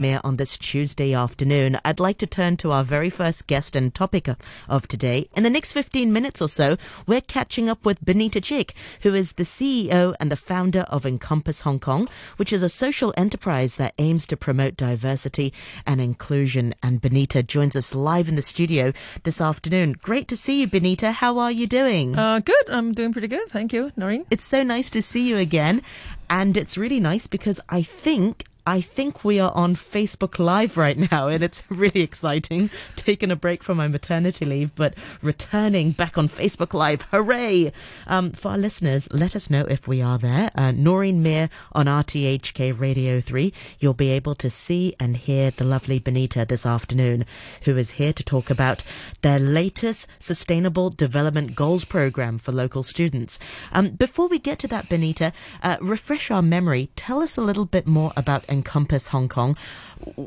Mir on this Tuesday afternoon. I'd like to turn to our very first guest and topic of today. In the next 15 minutes or so, we're catching up with Benita Chick, who is the CEO and the founder of Encompass Hong Kong, which is a social enterprise that aims to promote diversity and inclusion. And Benita joins us live in the studio this afternoon. Great to see you, Benita. How are you doing? Uh, good. I'm doing pretty good. Thank you, Noreen. It's so nice to see you again. And it's really nice because I think I think we are on Facebook Live right now, and it's really exciting. Taking a break from my maternity leave, but returning back on Facebook Live. Hooray! Um, for our listeners, let us know if we are there. Uh, Noreen Mir on RTHK Radio 3. You'll be able to see and hear the lovely Benita this afternoon, who is here to talk about their latest Sustainable Development Goals program for local students. Um, before we get to that, Benita, uh, refresh our memory. Tell us a little bit more about Encompass Hong Kong.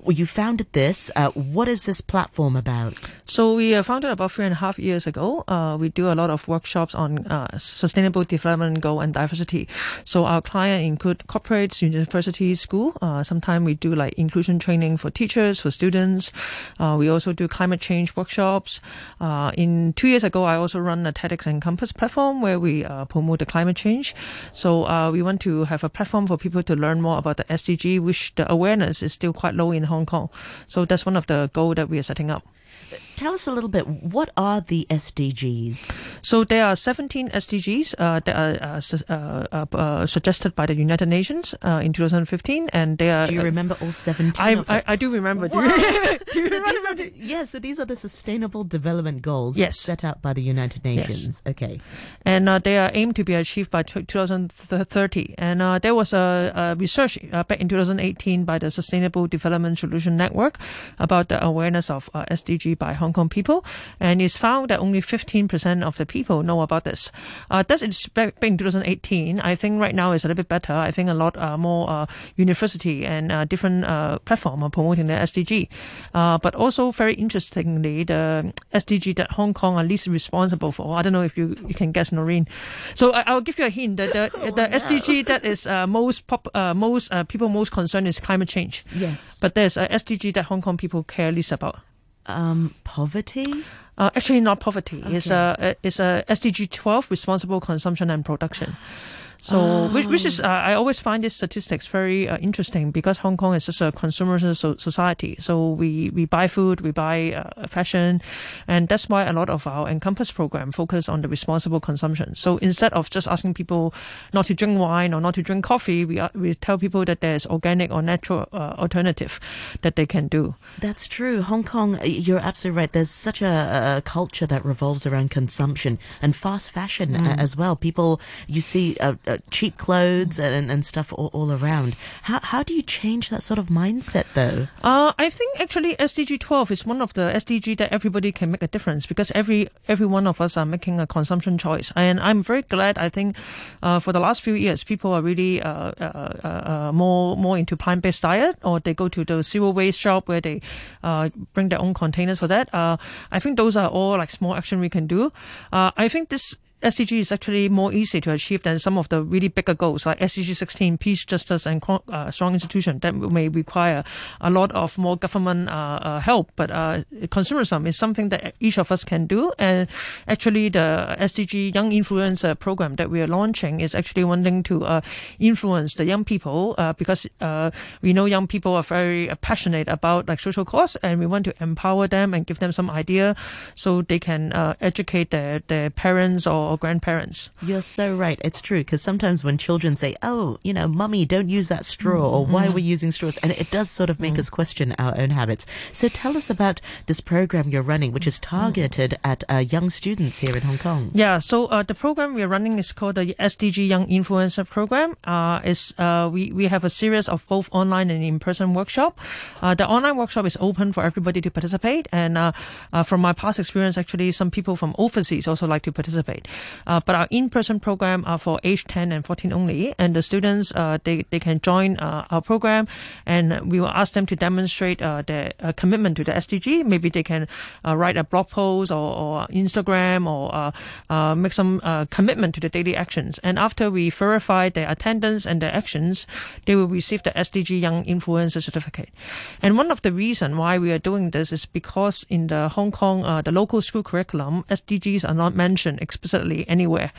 You founded this. Uh, what is this platform about? So we uh, founded about three and a half years ago. Uh, we do a lot of workshops on uh, sustainable development goal and diversity. So our client include corporates, universities, school. Uh, sometimes we do like inclusion training for teachers, for students. Uh, we also do climate change workshops. in two years ago, I also run a TEDx Encompass platform where we promote the climate change. So we want to have a platform for people to learn more about the SDG, which the awareness is still quite low in Hong Kong. So that's one of the goals that we are setting up. Tell us a little bit. What are the SDGs? So there are 17 SDGs uh, that are uh, uh, uh, uh, suggested by the United Nations uh, in 2015, and they are. Do you remember all 17? I, I, I, do remember. Do you, do you so remember? The, yes, so these are the Sustainable Development Goals yes. set out by the United Nations. Yes. Okay, and they are aimed to be achieved by 2030. And there was a, a research back in 2018 by the Sustainable Development Solution Network about the awareness of SDG by Hong Kong people, and it's found that only 15% of the people know about this. Uh, that's back in 2018. I think right now it's a little bit better. I think a lot uh, more uh, university and uh, different uh, platform are promoting the SDG. Uh, but also very interestingly, the SDG that Hong Kong are least responsible for. I don't know if you, you can guess, Noreen. So I, will give you a hint. The, the, oh, the no. SDG that is most pop, most people most concerned is climate change. Yes. But there's a SDG that Hong Kong people care least about um, poverty? Uh, actually, not poverty. Okay. It's a it's a SDG 12, responsible consumption and production. So, oh. which, which, is, uh, I always find these statistics very uh, interesting because Hong Kong is just a consumer society. So we, we buy food, we buy uh, fashion, and that's why a lot of our Encompass program focus on the responsible consumption. So instead of just asking people not to drink wine or not to drink coffee, we, uh, we tell people that there's organic or natural uh, alternative that they can do. That's true. Hong Kong, you're absolutely right. There's such a, a culture that revolves around consumption and fast fashion mm. as well. People, you see, uh, cheap clothes and, and stuff all, all, around. How, how do you change that sort of mindset though? Uh, I think actually SDG 12 is one of the SDG that everybody can make a difference because every every one of us are making a consumption choice. And I'm very glad, I think, uh, for the last few years, people are really uh, uh, more more into plant-based diet or they go to the zero waste shop where they bring their own containers for that. I think those are all like small action we can do. I think this SDG is actually more easy to achieve than some of the really bigger goals like SDG 16, peace, justice, and uh, strong institution that may require a lot of more government uh, uh, help. But uh, consumerism is something that each of us can do. And actually, the SDG Young Influencer program that we are launching is actually wanting to uh, influence the young people because we know young people are very passionate about like social cause, and we want to empower them and give them some idea so they can educate their, their parents or or grandparents. You're so right. It's true because sometimes when children say, "Oh, you know, mummy, don't use that straw," mm-hmm. or "Why are we using straws?" and it does sort of make mm. us question our own habits. So tell us about this program you're running, which is targeted mm. at uh, young students here in Hong Kong. Yeah. So uh, the program we are running is called the SDG Young Influencer Program. Uh, is uh, we we have a series of both online and in-person workshop. Uh, the online workshop is open for everybody to participate, and uh, from my past experience, actually, some people from overseas also like to participate. Uh, but our in-person program are for age 10 and 14 only, and the students uh, they they can join uh, our program, and we will ask them to demonstrate uh, their uh, commitment to the SDG. Maybe they can uh, write a blog post or, or Instagram or uh, uh, make some uh, commitment to the daily actions. And after we verify their attendance and their actions, they will receive the SDG Young Influencer Certificate. And one of the reason why we are doing this is because in the Hong Kong, uh, the local school curriculum, SDGs are not mentioned explicitly anywhere.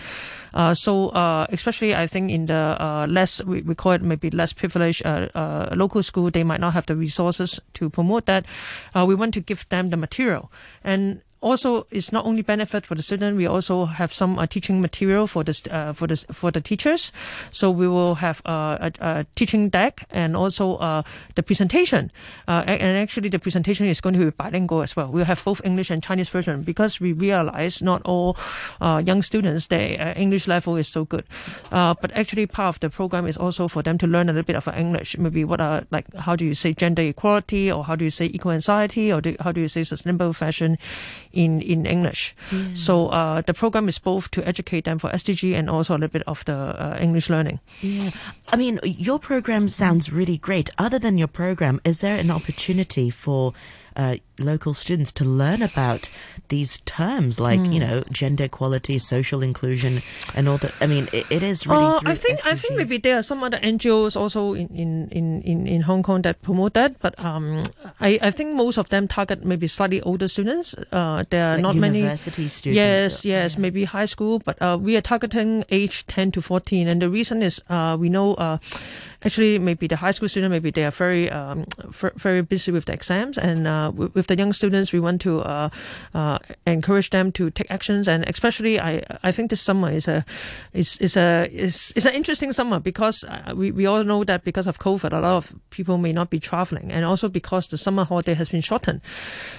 Uh, so, uh, especially I think in the uh, less, we, we call it maybe less privileged uh, uh, local school, they might not have the resources to promote that. Uh, we want to give them the material. And also it's not only benefit for the student we also have some uh, teaching material for this uh, for this for the teachers. So we will have uh, a, a teaching deck and also uh, the presentation. Uh, and actually the presentation is going to be bilingual as well. We'll have both english and chinese version because we realize not all young students their english level is so good. But actually part of the program is also for them to learn a little bit of english. Maybe what are like how do you say gender equality or how do you say eco anxiety or do, how do you say sustainable fashion in in English. So uh, the program is both to educate them for SDG and also a little bit of the uh, English learning. Yeah. I mean, your program sounds really great. Other than your program, is there an opportunity for uh, local students to learn about these terms like, you know, gender equality, social inclusion, and all that? I mean, it, it is really. Uh, I think I think maybe there are some other NGOs also in, in, in, in, Hong Kong that promote that, but um, I, I think most of them target maybe slightly older students. Uh, there are Like not many university students. Yes, or- yes, maybe high school, but uh, we are targeting age 10 to 14. And the reason is uh, we know uh, actually maybe the high school student, maybe they are very, um, f- very busy with the exams. And uh, with, with the young students, we want to uh, uh, encourage them to take actions. And especially, I I think this summer is a is is a is, is an interesting summer because uh, we, we all know that because of COVID, a lot of people may not be traveling, and also because the summer holiday has been shortened.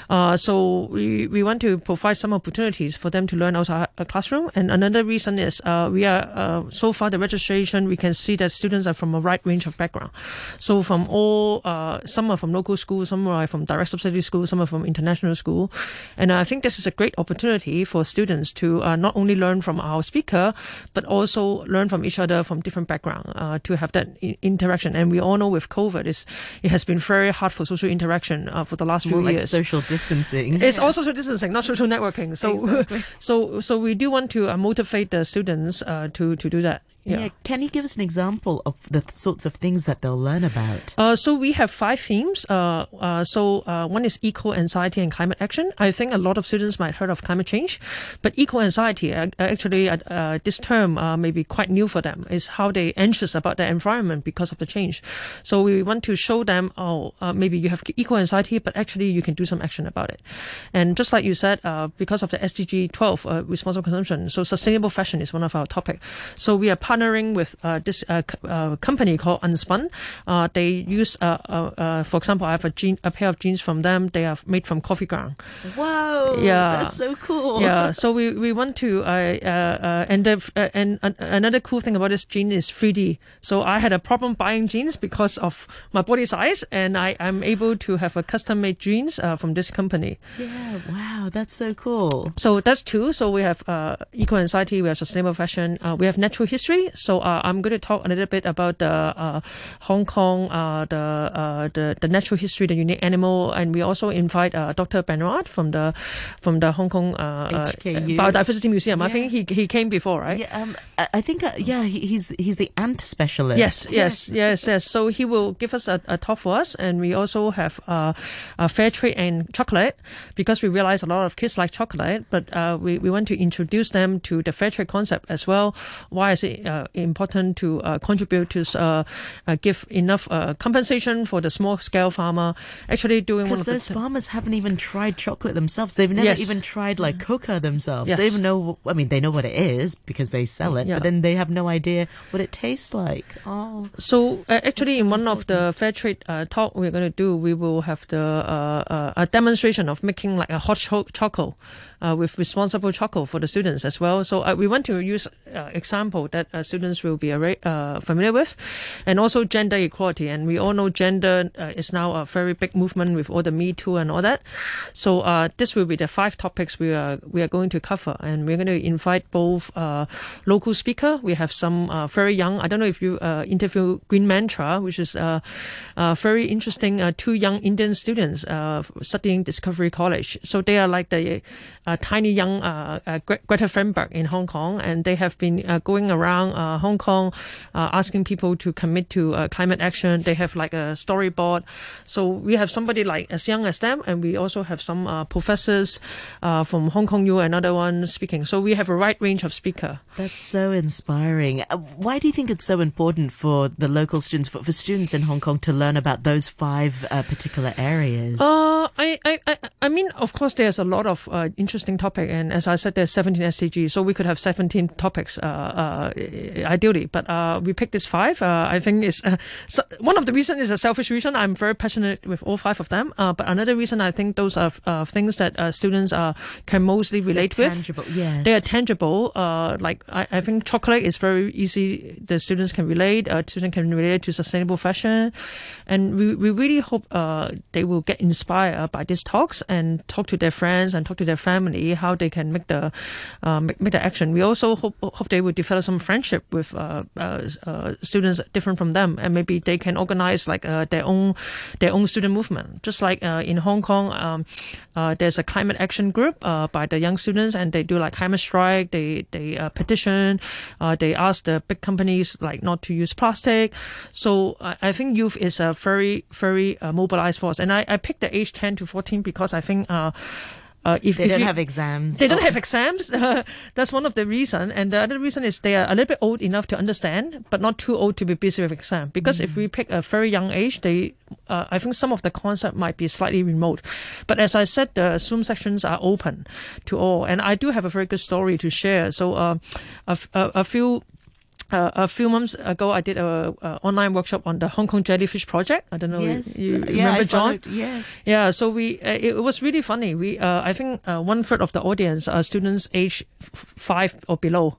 Uh, so we, we want to provide some opportunities for them to learn outside a classroom. And another reason is uh, we are uh, so far the registration we can see that students are from a wide range of background. So from all some are from local schools, some are from direct subsidy schools, some are from international school, and I think this is a great opportunity for students to uh, not only learn from our speaker but also learn from each other from different background uh, to have that I- interaction. And we all know with COVID, it's, it has been very hard for social interaction uh, for the last few More like years. social distancing. It's all social distancing, not social networking. So, Exactly. so, so we do want to uh, motivate the students uh, to to do that. Yeah. Can you give us an example of the sorts of things that they'll learn about? Uh, so we have five themes. Uh, uh, so uh, one is eco anxiety and climate action. I think a lot of students might heard of climate change, but eco anxiety uh, actually uh, uh, this term uh, may be quite new for them. Is how they anxious about the environment because of the change. So we want to show them, oh, uh, maybe you have eco anxiety, but actually you can do some action about it. And just like you said, uh, because of the SDG 12, uh, responsible consumption, so sustainable fashion is one of our topic. So we are partnering with uh, this uh, uh, company called Unspun. Uh, they use, uh, uh, uh, for example, I have a, jean, a pair of jeans from them. They are made from coffee ground. Wow! Yeah. That's so cool. Yeah, so we, we want to, uh, uh, uh, and the, uh, and another cool thing about this jean is 3D. So I had a problem buying jeans because of my body size, and I am able to have a custom made jeans uh, from this company. Yeah, wow, that's so cool. So that's two. So we have uh, eco anxiety, we have sustainable fashion, uh, we have natural history. So uh, I'm going to talk a little bit about the uh, Hong Kong, uh, the, uh, the the natural history, the unique animal, and we also invite uh, Dr. Benoit from the from the Hong Kong. Biodiversity Museum. I think he he came before, right? Yeah, um, I think, uh, yeah, he, he's he's the ant specialist. Yes, yes, yes, yes. So he will give us a, a talk for us, and we also have uh, a fair trade and chocolate because we realize a lot of kids like chocolate, but uh, we we want to introduce them to the fair trade concept as well. Why is it uh, important to uh, contribute to uh, uh, give enough uh, compensation for the small scale farmer? Actually, doing one Because those farmers haven't even tried chocolate themselves. They've never Yes. even tried like cocoa themselves. Yes. They even know. I mean, they know what it is because they sell it, Yeah. but then they have no idea what it tastes like. Oh, So uh, actually, in one of the fair trade uh, talk we're going to do, we will have the uh, uh, a demonstration of making like a hot cho- choco uh, with responsible chocolate for the students as well. So uh, we want to use uh, example that uh, students will be uh, familiar with, and also gender equality. And we all know gender uh, is now a very big movement with all the Me Too and all that. So uh, this will be the five topics we are we are going to cover, and we're going to invite both uh, local speaker. We have some very young. I don't know if you interview Green Mantra, which is a very interesting. two young Indian students studying Discovery College. So they are like the tiny young Greta Thunberg in Hong Kong, and they have been going around Hong Kong asking people to commit to climate action. They have like a storyboard. So we have somebody like as young as them, and we also have some uh, professors uh, from Hong Kong U, another one speaking. So we have a wide range of speaker. That's so inspiring. Uh, why do you think it's so important for the local students, for, for students in Hong Kong, to learn about those five uh, particular areas? Uh, I, I, I, I mean, of course, there's a lot of uh, interesting topic, and as I said, there's 17 SDGs, so we could have 17 topics ideally, but we picked this five. I think is so one of the reasons is a selfish reason. I'm very passionate with all five of them, but another reason I think those are uh, things that uh, students uh, can mostly relate They're tangible, with. Yes. They are tangible. Uh, like I, I, think chocolate is very easy. The students can relate. Uh, students can relate to sustainable fashion, and we, we really hope uh, they will get inspired by these talks and talk to their friends and talk to their family how they can make the make, make, the action. We also hope hope they will develop some friendship with students different from them, and maybe they can organize like their own their own student movement, just like in Hong Kong. Um, uh, there's a climate action group uh, by the young students, and they do like climate strike. They they uh, petition. Uh, they ask the big companies like not to use plastic. So I, I think youth is a very very uh, mobilized force, and I, I picked the age 10 to 14 because I think uh, uh, if they if don't you, have exams, they don't have exams. that's one of the reason, and the other reason is they are a little bit old enough to understand, but not too old to be busy with exam. Because mm. if we pick a very young age, they, uh, I think some of the concept might be slightly remote. But as I said, the Zoom sections are open to all, and I do have a very good story to share. So uh, a, a, a few uh, a few months ago, I did a, a, online workshop on the Hong Kong jellyfish project. I don't know yes. you, you yeah, remember, John? yes. Yeah. So we uh, it was really funny. We uh, I think uh, one third of the audience are students age f- five or below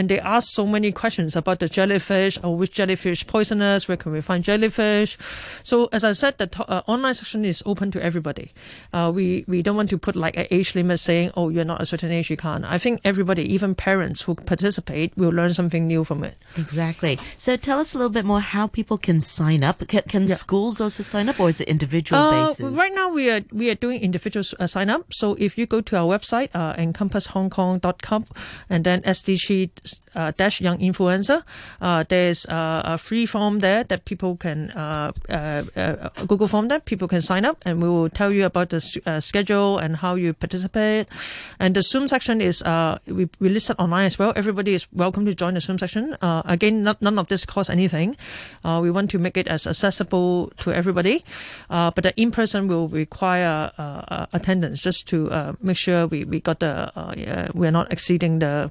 and they ask so many questions about the jellyfish or which jellyfish poisonous, where can we find jellyfish. So as I said, the to- uh, online section is open to everybody. Uh, we we don't want to put like an age limit saying, oh, you're not a certain age, you can't. I think everybody, even parents who participate, will learn something new from it. Exactly. So tell us a little bit more how people can sign up. Can, can yeah. schools also sign up, or is it individual uh, basis? Right now, we are we are doing individual uh, sign up. So if you go to our website, uh, encompasshongkong.com, and then SDG uh, dash young influencer. Uh, there's uh, a free form there that people can uh, uh, uh, Google form that people can sign up, and we will tell you about the schedule and how you participate. And the Zoom section is we we listed online as well. Everybody is welcome to join the Zoom section. again, not, none of this costs anything. we want to make it as accessible to everybody, but the in person will require attendance just to make sure we, we got the we're not exceeding the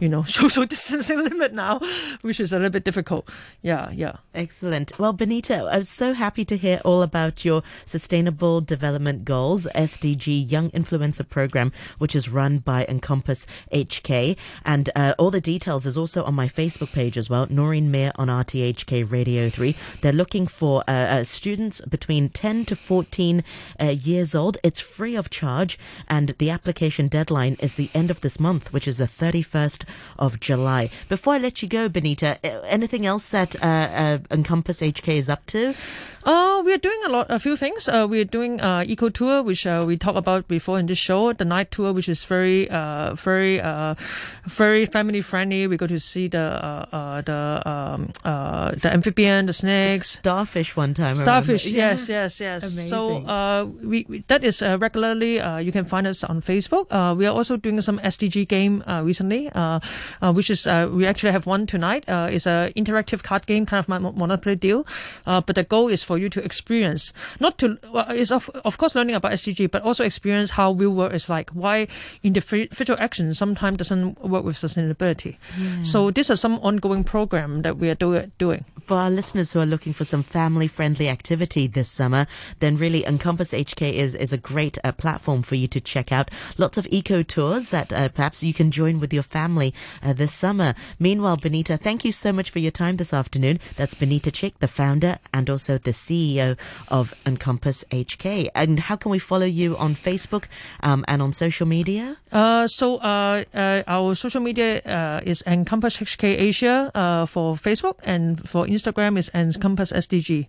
you know social distancing limit now, which is a little bit difficult. Yeah, yeah. Excellent. Well, Benita, I'm so happy to hear all about your Sustainable Development Goals, SDG Young Influencer Program, which is run by Encompass HK. And uh, all the details is also on my Facebook page as well, Noreen Mir on RTHK Radio 3. They're looking for uh, uh, students between 10 to 14 uh, years old. It's free of charge, and the application deadline is the end of this month, which is the 31st of July. July. Before I let you go, Benita, anything else that uh, uh, Encompass HK is up to? Uh, we are doing a lot, a few things. Uh, we are doing uh, eco tour, which uh, we talked about before in this show. The night tour, which is very, uh, very, uh, very family friendly. We go to see the uh, uh the um, uh, the amphibian, the snakes, starfish. One time, starfish. Yes, yes, yes. Amazing. So uh, we, we that is uh, regularly. Uh, you can find us on Facebook. Uh, we are also doing some SDG game uh, recently, uh, uh, which is uh, we actually have one tonight. Uh, it's an interactive card game, kind of my Monopoly deal. Uh, but the goal is for you to experience, not to, well, it's of, of course learning about SDG, but also experience how real world is like, why individual action sometimes doesn't work with sustainability. Yeah. So these are some ongoing program that we are do, doing. For our listeners who are looking for some family friendly activity this summer, then really Encompass HK is, is a great uh, platform for you to check out. Lots of eco tours that uh, perhaps you can join with your family uh, this summer. Meanwhile, Benita, thank you so much for your time this afternoon. That's Benita Chick, the founder and also the CEO of Encompass HK. And how can we follow you on Facebook um, and on social media? Uh, so uh, uh, our social media uh, is Encompass HK Asia uh, for Facebook, and for Instagram is Encompass SDG.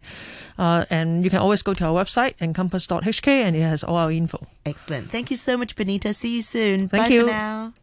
Uh, and you can always go to our website, encompass.hk, and it has all our info. Excellent. Thank you so much, Benita. See you soon. Thank Bye you. for now.